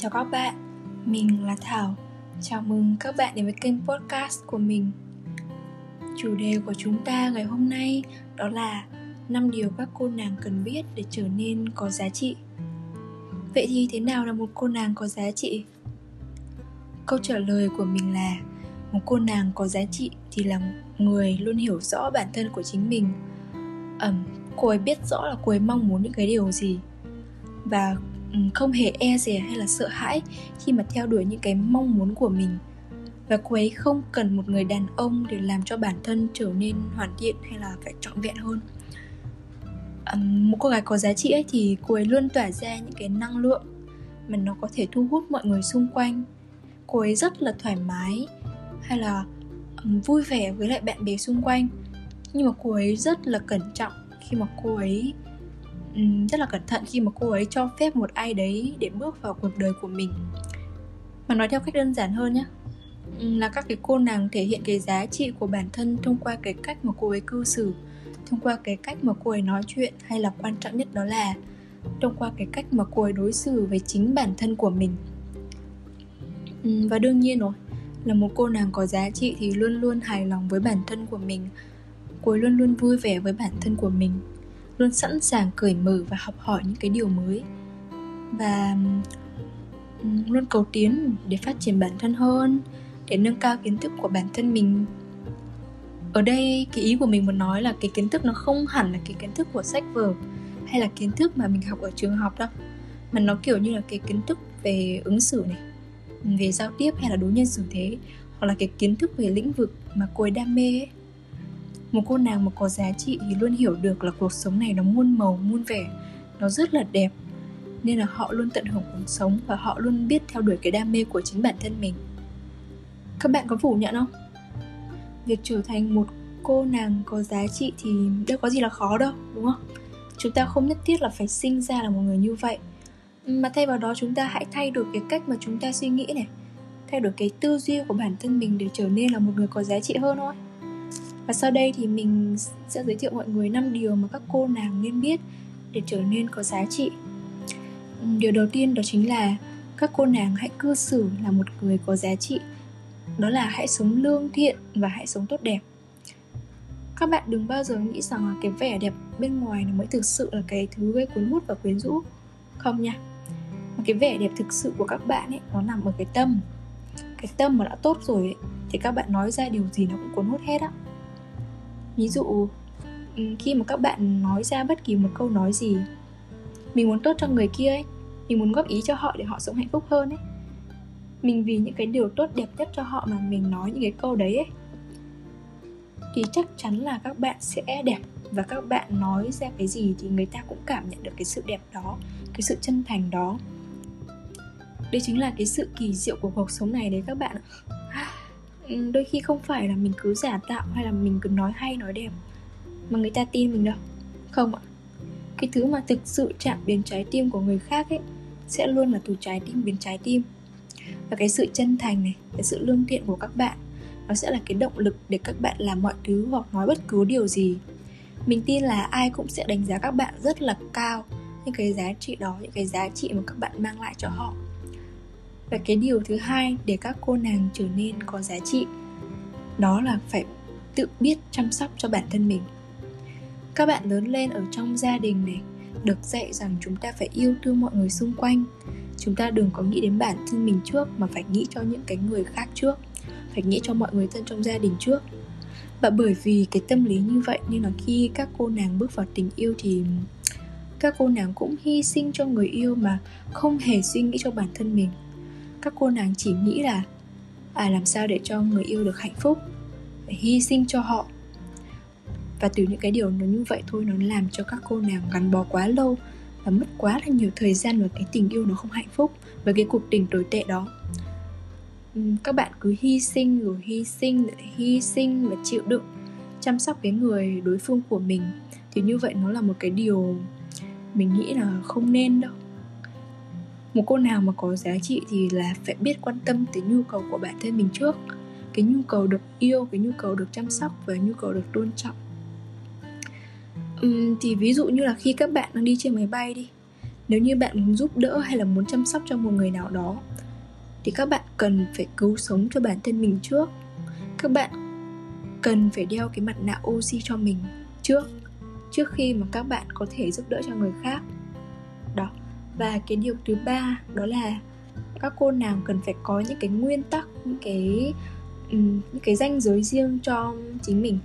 Chào các bạn, mình là Thảo. Chào mừng các bạn đến với kênh podcast của mình. Chủ đề của chúng ta ngày hôm nay đó là năm điều các cô nàng cần biết để trở nên có giá trị. Vậy thì thế nào là một cô nàng có giá trị? Câu trả lời của mình là Một cô nàng có giá trị thì là người luôn hiểu rõ bản thân của chính mình. Ẩm, cô ấy biết rõ là cô ấy mong muốn những cái điều gì. Và Ừ, không hề e dè hay là sợ hãi khi mà theo đuổi những cái mong muốn của mình. Và cô ấy không cần một người đàn ông để làm cho bản thân trở nên hoàn thiện hay là phải trọn vẹn hơn. Um, một cô gái có giá trị ấy thì cô ấy luôn tỏa ra những cái năng lượng mà nó có thể thu hút mọi người xung quanh. Cô ấy rất là thoải mái hay là um, vui vẻ với lại bạn bè xung quanh. Nhưng mà cô ấy rất là cẩn trọng khi mà cô ấy Ừ, rất là cẩn thận khi mà cô ấy cho phép một ai đấy để bước vào cuộc đời của mình. Mà nói theo cách đơn giản hơn nhé ừ, là các cái cô nàng thể hiện cái giá trị của bản thân thông qua cái cách mà cô ấy cư xử, thông qua cái cách mà cô ấy nói chuyện, hay là quan trọng nhất đó là thông qua cái cách mà cô ấy đối xử với chính bản thân của mình. Ừ, và đương nhiên rồi, là một cô nàng có giá trị thì luôn luôn hài lòng với bản thân của mình, cô ấy luôn luôn vui vẻ với bản thân của mình luôn sẵn sàng cởi mở và học hỏi những cái điều mới. Và luôn cầu tiến để phát triển bản thân hơn, để nâng cao kiến thức của bản thân mình. Ở đây, cái ý của mình muốn nói là cái kiến thức nó không hẳn là cái kiến thức của sách vở hay là kiến thức mà mình học ở trường học đâu, mà nó kiểu như là cái kiến thức về ứng xử này, về giao tiếp hay là đối nhân xử thế, hoặc là cái kiến thức về lĩnh vực mà cô ấy đam mê ấy một cô nàng mà có giá trị thì luôn hiểu được là cuộc sống này nó muôn màu, muôn vẻ, nó rất là đẹp. Nên là họ luôn tận hưởng cuộc sống và họ luôn biết theo đuổi cái đam mê của chính bản thân mình. Các bạn có phủ nhận không? Việc trở thành một cô nàng có giá trị thì đâu có gì là khó đâu, đúng không? Chúng ta không nhất thiết là phải sinh ra là một người như vậy. Mà thay vào đó chúng ta hãy thay đổi cái cách mà chúng ta suy nghĩ này, thay đổi cái tư duy của bản thân mình để trở nên là một người có giá trị hơn thôi và sau đây thì mình sẽ giới thiệu mọi người 5 điều mà các cô nàng nên biết để trở nên có giá trị. Điều đầu tiên đó chính là các cô nàng hãy cư xử là một người có giá trị. Đó là hãy sống lương thiện và hãy sống tốt đẹp. Các bạn đừng bao giờ nghĩ rằng là cái vẻ đẹp bên ngoài nó mới thực sự là cái thứ gây cuốn hút và quyến rũ. Không nha. Cái vẻ đẹp thực sự của các bạn ấy nó nằm ở cái tâm. Cái tâm mà đã tốt rồi ấy, thì các bạn nói ra điều gì nó cũng cuốn hút hết á ví dụ ừ, khi mà các bạn nói ra bất kỳ một câu nói gì mình muốn tốt cho người kia ấy, mình muốn góp ý cho họ để họ sống hạnh phúc hơn ấy. Mình vì những cái điều tốt đẹp nhất cho họ mà mình nói những cái câu đấy ấy, thì chắc chắn là các bạn sẽ đẹp. Và các bạn nói ra cái gì thì người ta cũng cảm nhận được cái sự đẹp đó, cái sự chân thành đó. Đây chính là cái sự kỳ diệu của cuộc sống này đấy các bạn ạ đôi khi không phải là mình cứ giả tạo hay là mình cứ nói hay, nói đẹp mà người ta tin mình đâu. Không ạ. Cái thứ mà thực sự chạm đến trái tim của người khác ấy, sẽ luôn là từ trái tim đến trái tim. Và cái sự chân thành này, cái sự lương thiện của các bạn, nó sẽ là cái động lực để các bạn làm mọi thứ hoặc nói bất cứ điều gì. Mình tin là ai cũng sẽ đánh giá các bạn rất là cao, những cái giá trị đó, những cái giá trị mà các bạn mang lại cho họ và cái điều thứ hai để các cô nàng trở nên có giá trị, đó là phải tự biết chăm sóc cho bản thân mình. Các bạn lớn lên ở trong gia đình này, được dạy rằng chúng ta phải yêu thương mọi người xung quanh. Chúng ta đừng có nghĩ đến bản thân mình trước mà phải nghĩ cho những cái người khác trước, phải nghĩ cho mọi người thân trong gia đình trước. Và bởi vì cái tâm lý như vậy nên là khi các cô nàng bước vào tình yêu thì các cô nàng cũng hy sinh cho người yêu mà không hề suy nghĩ cho bản thân mình các cô nàng chỉ nghĩ là à làm sao để cho người yêu được hạnh phúc, phải hy sinh cho họ. Và từ những cái điều nó như vậy thôi, nó làm cho các cô nàng gắn bó quá lâu và mất quá là nhiều thời gian vào cái tình yêu nó không hạnh phúc với cái cuộc tình tồi tệ đó. Ừ, các bạn cứ hy sinh rồi hy sinh rồi hy sinh và chịu đựng, chăm sóc cái người đối phương của mình. Thì như vậy nó là một cái điều mình nghĩ là không nên đâu một cô nào mà có giá trị thì là phải biết quan tâm tới nhu cầu của bản thân mình trước. Cái nhu cầu được yêu cái nhu cầu được chăm sóc và nhu cầu được tôn trọng. Uhm, thì ví dụ như là khi các bạn đang đi trên máy bay đi nếu như bạn muốn giúp đỡ hay là muốn chăm sóc cho một người nào đó thì các bạn cần phải cứu sống cho bản thân mình trước. Các bạn cần phải đeo cái mặt nạ oxy cho mình trước trước khi mà các bạn có thể giúp đỡ cho người khác và cái điều thứ ba đó là các cô nàng cần phải có những cái nguyên tắc, những cái những cái danh giới riêng cho chính mình.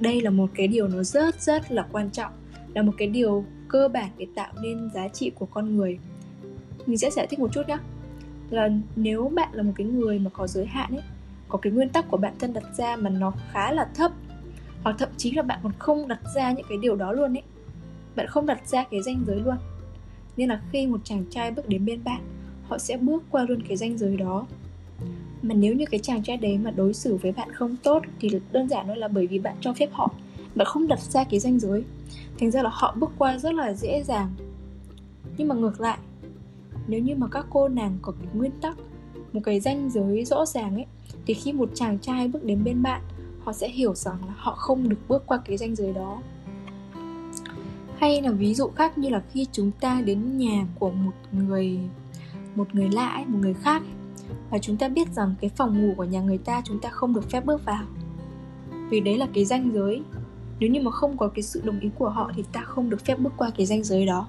Đây là một cái điều nó rất rất là quan trọng, là một cái điều cơ bản để tạo nên giá trị của con người. Mình sẽ giải thích một chút nhé là nếu bạn là một cái người mà có giới hạn ấy, có cái nguyên tắc của bản thân đặt ra mà nó khá là thấp, hoặc thậm chí là bạn còn không đặt ra những cái điều đó luôn ấy, bạn không đặt ra cái danh giới luôn nên là khi một chàng trai bước đến bên bạn, họ sẽ bước qua luôn cái danh giới đó. Mà nếu như cái chàng trai đấy mà đối xử với bạn không tốt thì đơn giản thôi là bởi vì bạn cho phép họ, bạn không đặt ra cái danh giới. Thành ra là họ bước qua rất là dễ dàng. Nhưng mà ngược lại, nếu như mà các cô nàng có cái nguyên tắc, một cái danh giới rõ ràng ấy, thì khi một chàng trai bước đến bên bạn, họ sẽ hiểu rằng là họ không được bước qua cái danh giới đó hay là ví dụ khác như là khi chúng ta đến nhà của một người một người lạ ấy, một người khác ấy, và chúng ta biết rằng cái phòng ngủ của nhà người ta chúng ta không được phép bước vào. Vì đấy là cái ranh giới. Nếu như mà không có cái sự đồng ý của họ thì ta không được phép bước qua cái ranh giới đó.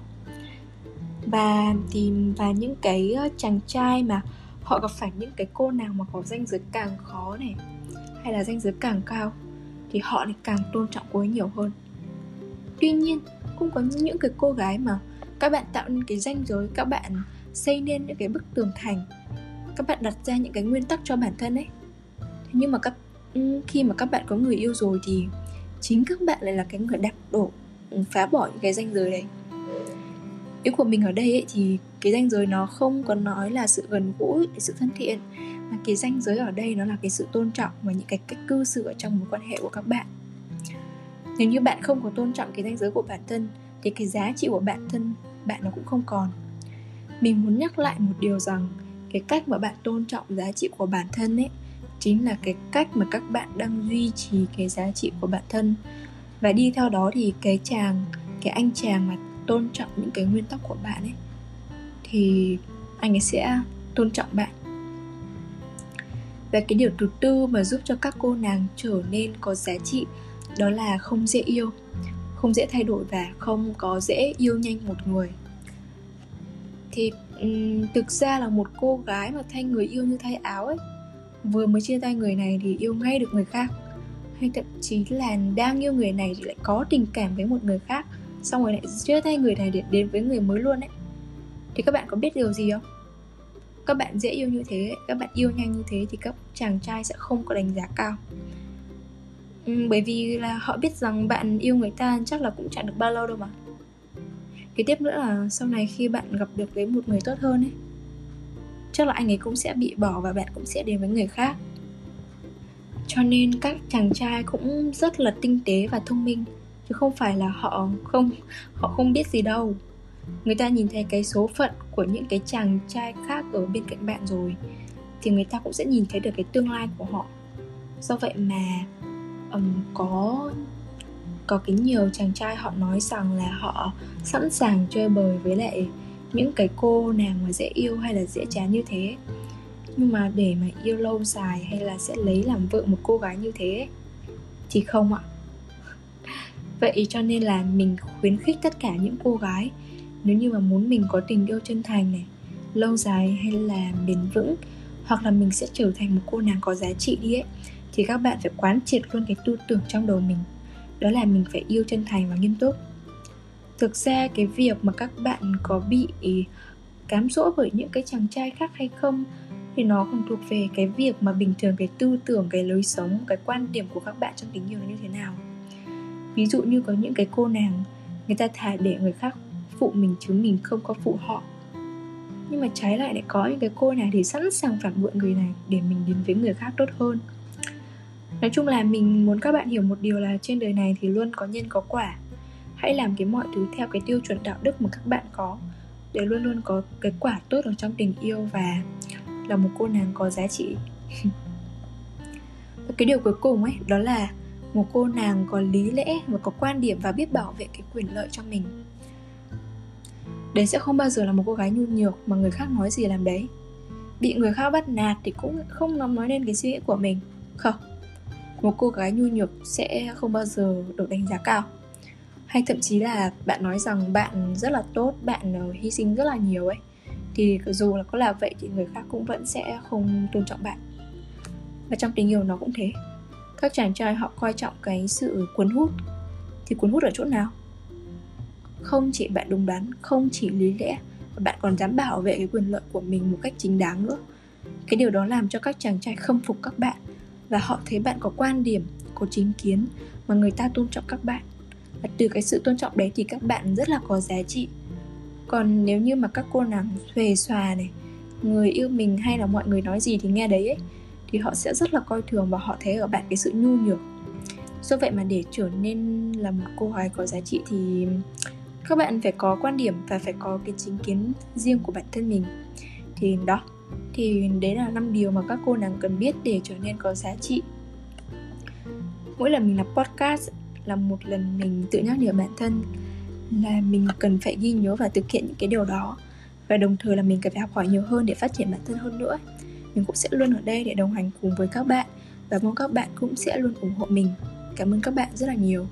Và thì và những cái ờ, chàng trai mà họ gặp phải những cái cô nào mà có ranh giới càng khó này hay là ranh giới càng cao thì họ lại càng tôn trọng cô ấy nhiều hơn tuy nhiên cũng có những cái cô gái mà các bạn tạo nên cái danh giới các bạn xây nên những cái bức tường thành các bạn đặt ra những cái nguyên tắc cho bản thân ấy. Thế nhưng mà các ừ, khi mà các bạn có người yêu rồi thì chính các bạn lại là cái người đặt đổ ừ, phá bỏ những cái danh giới đấy. Ý của mình ở đây ấy, thì cái danh giới nó không có nói là sự gần gũi sự thân thiện mà cái danh giới ở đây nó là cái sự tôn trọng và những cái cách cư xử ở trong mối quan hệ của các bạn nếu như bạn không có tôn trọng cái danh giới của bản thân, thì cái giá trị của bản thân bạn nó cũng không còn. Mình muốn nhắc lại một điều rằng, cái cách mà bạn tôn trọng giá trị của bản thân ấy, chính là cái cách mà các bạn đang duy trì cái giá trị của bản thân. Và đi theo đó thì cái chàng, cái anh chàng mà tôn trọng những cái nguyên tắc của bạn ấy, thì anh ấy sẽ tôn trọng bạn. Và cái điều thứ tư mà giúp cho các cô nàng trở nên có giá trị đó là không dễ yêu không dễ thay đổi và không có dễ yêu nhanh một người. Thì um, thực ra là một cô gái mà thay người yêu như thay áo ấy vừa mới chia tay người này thì yêu ngay được người khác. Hay thậm chí là đang yêu người này thì lại có tình cảm với một người khác xong rồi lại chia tay người này để đến với người mới luôn ấy. Thì các bạn có biết điều gì không? Các bạn dễ yêu như thế các bạn yêu nhanh như thế thì các chàng trai sẽ không có đánh giá cao ừ, bởi vì là họ biết rằng bạn yêu người ta chắc là cũng chẳng được bao lâu đâu mà. Cái tiếp nữa là sau này khi bạn gặp được với một người tốt hơn ấy chắc là anh ấy cũng sẽ bị bỏ và bạn cũng sẽ đến với người khác. Cho nên các chàng trai cũng rất là tinh tế và thông minh chứ không phải là họ không họ không biết gì đâu. Người ta nhìn thấy cái số phận của những cái chàng trai khác ở bên cạnh bạn rồi thì người ta cũng sẽ nhìn thấy được cái tương lai của họ. Do vậy mà um, có có cái nhiều chàng trai họ nói rằng là họ sẵn sàng chơi bời với lại những cái cô nàng mà dễ yêu hay là dễ chán như thế. Nhưng mà để mà yêu lâu dài hay là sẽ lấy làm vợ một cô gái như thế thì không ạ. Vậy cho nên là mình khuyến khích tất cả những cô gái nếu như mà muốn mình có tình yêu chân thành này lâu dài hay là bền vững hoặc là mình sẽ trở thành một cô nàng có giá trị đi ấy thì các bạn phải quán triệt luôn cái tư tưởng trong đầu mình. Đó là mình phải yêu chân thành và nghiêm túc. Thực ra cái việc mà các bạn có bị cám dỗ bởi những cái chàng trai khác hay không, thì nó còn thuộc về cái việc mà bình thường cái tư tưởng, cái lối sống, cái quan điểm của các bạn trong tình yêu nó như thế nào. Ví dụ như có những cái cô nàng, người ta thả để người khác phụ mình chứ mình không có phụ họ. Nhưng mà trái lại lại có những cái cô này thì sẵn sàng phản bội người này để mình đến với người khác tốt hơn nói chung là mình muốn các bạn hiểu một điều là trên đời này thì luôn có nhân có quả. Hãy làm cái mọi thứ theo cái tiêu chuẩn đạo đức mà các bạn có. Để luôn luôn có cái quả tốt ở trong tình yêu và là một cô nàng có giá trị. Và cái điều cuối cùng ấy, đó là một cô nàng có lý lẽ và có quan điểm và biết bảo vệ cái quyền lợi cho mình. Đấy sẽ không bao giờ là một cô gái nhu nhược mà người khác nói gì làm đấy. Bị người khác bắt nạt thì cũng không nói lên cái suy nghĩ của mình. Không một cô gái nhu nhược sẽ không bao giờ được đánh giá cao. Hay thậm chí là bạn nói rằng bạn rất là tốt, bạn ờ, hy sinh rất là nhiều ấy, thì dù là có là vậy thì người khác cũng vẫn sẽ không tôn trọng bạn. Và trong tình yêu nó cũng thế. Các chàng trai họ coi trọng cái sự cuốn hút. Thì cuốn hút ở chỗ nào? Không chỉ bạn đúng đắn, không chỉ lý lẽ, mà bạn còn dám bảo vệ cái quyền lợi của mình một cách chính đáng nữa. Cái điều đó làm cho các chàng trai khâm phục các bạn và họ thấy bạn có quan điểm, có chính kiến mà người ta tôn trọng các bạn. Và từ cái sự tôn trọng đấy thì các bạn rất là có giá trị. Còn nếu như mà các cô nàng xuề xòa này, người yêu mình hay là mọi người nói gì thì nghe đấy ấy, thì họ sẽ rất là coi thường và họ thấy ở bạn cái sự nhu nhược. Do vậy mà để trở nên là một cô gái có giá trị thì các bạn phải có quan điểm và phải có cái chính kiến riêng của bản thân mình. Thì đó thì đấy là năm điều mà các cô nàng cần biết để trở nên có giá trị. Mỗi lần mình làm podcast là một lần mình tự nhắc nhở bản thân là mình cần phải ghi nhớ và thực hiện những cái điều đó. Và đồng thời là mình cần phải học hỏi nhiều hơn để phát triển bản thân hơn nữa. Mình cũng sẽ luôn ở đây để đồng hành cùng với các bạn và mong các bạn cũng sẽ luôn ủng hộ mình. Cảm ơn các bạn rất là nhiều.